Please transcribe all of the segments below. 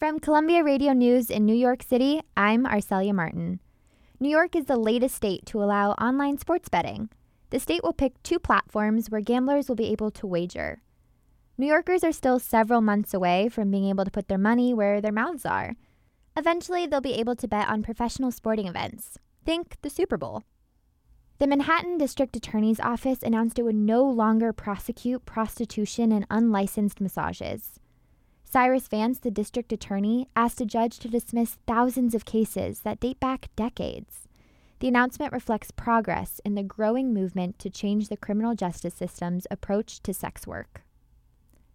From Columbia Radio News in New York City, I'm Arcelia Martin. New York is the latest state to allow online sports betting. The state will pick two platforms where gamblers will be able to wager. New Yorkers are still several months away from being able to put their money where their mouths are. Eventually, they'll be able to bet on professional sporting events. Think the Super Bowl. The Manhattan District Attorney's Office announced it would no longer prosecute prostitution and unlicensed massages. Cyrus Vance, the district attorney, asked a judge to dismiss thousands of cases that date back decades. The announcement reflects progress in the growing movement to change the criminal justice system's approach to sex work.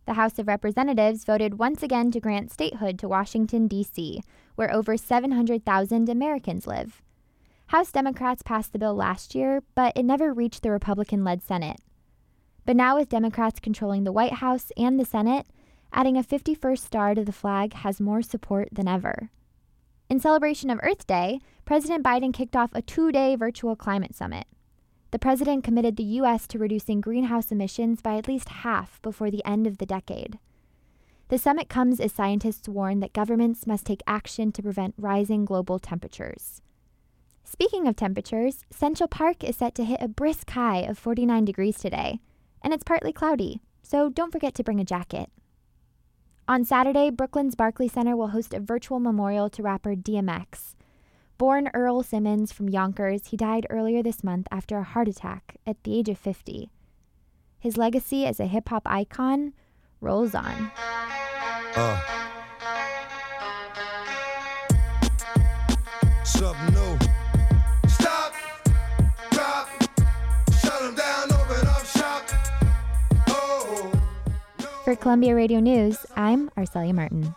The House of Representatives voted once again to grant statehood to Washington, D.C., where over 700,000 Americans live. House Democrats passed the bill last year, but it never reached the Republican led Senate. But now, with Democrats controlling the White House and the Senate, adding a 51st star to the flag has more support than ever. In celebration of Earth Day, President Biden kicked off a two day virtual climate summit. The president committed the U.S. to reducing greenhouse emissions by at least half before the end of the decade. The summit comes as scientists warn that governments must take action to prevent rising global temperatures. Speaking of temperatures, Central Park is set to hit a brisk high of 49 degrees today, and it's partly cloudy, so don't forget to bring a jacket. On Saturday, Brooklyn's Barclay Center will host a virtual memorial to rapper DMX. Born Earl Simmons from Yonkers, he died earlier this month after a heart attack at the age of 50. His legacy as a hip hop icon rolls on. Uh. Something new. For Columbia Radio News, I'm Arcelia Martin.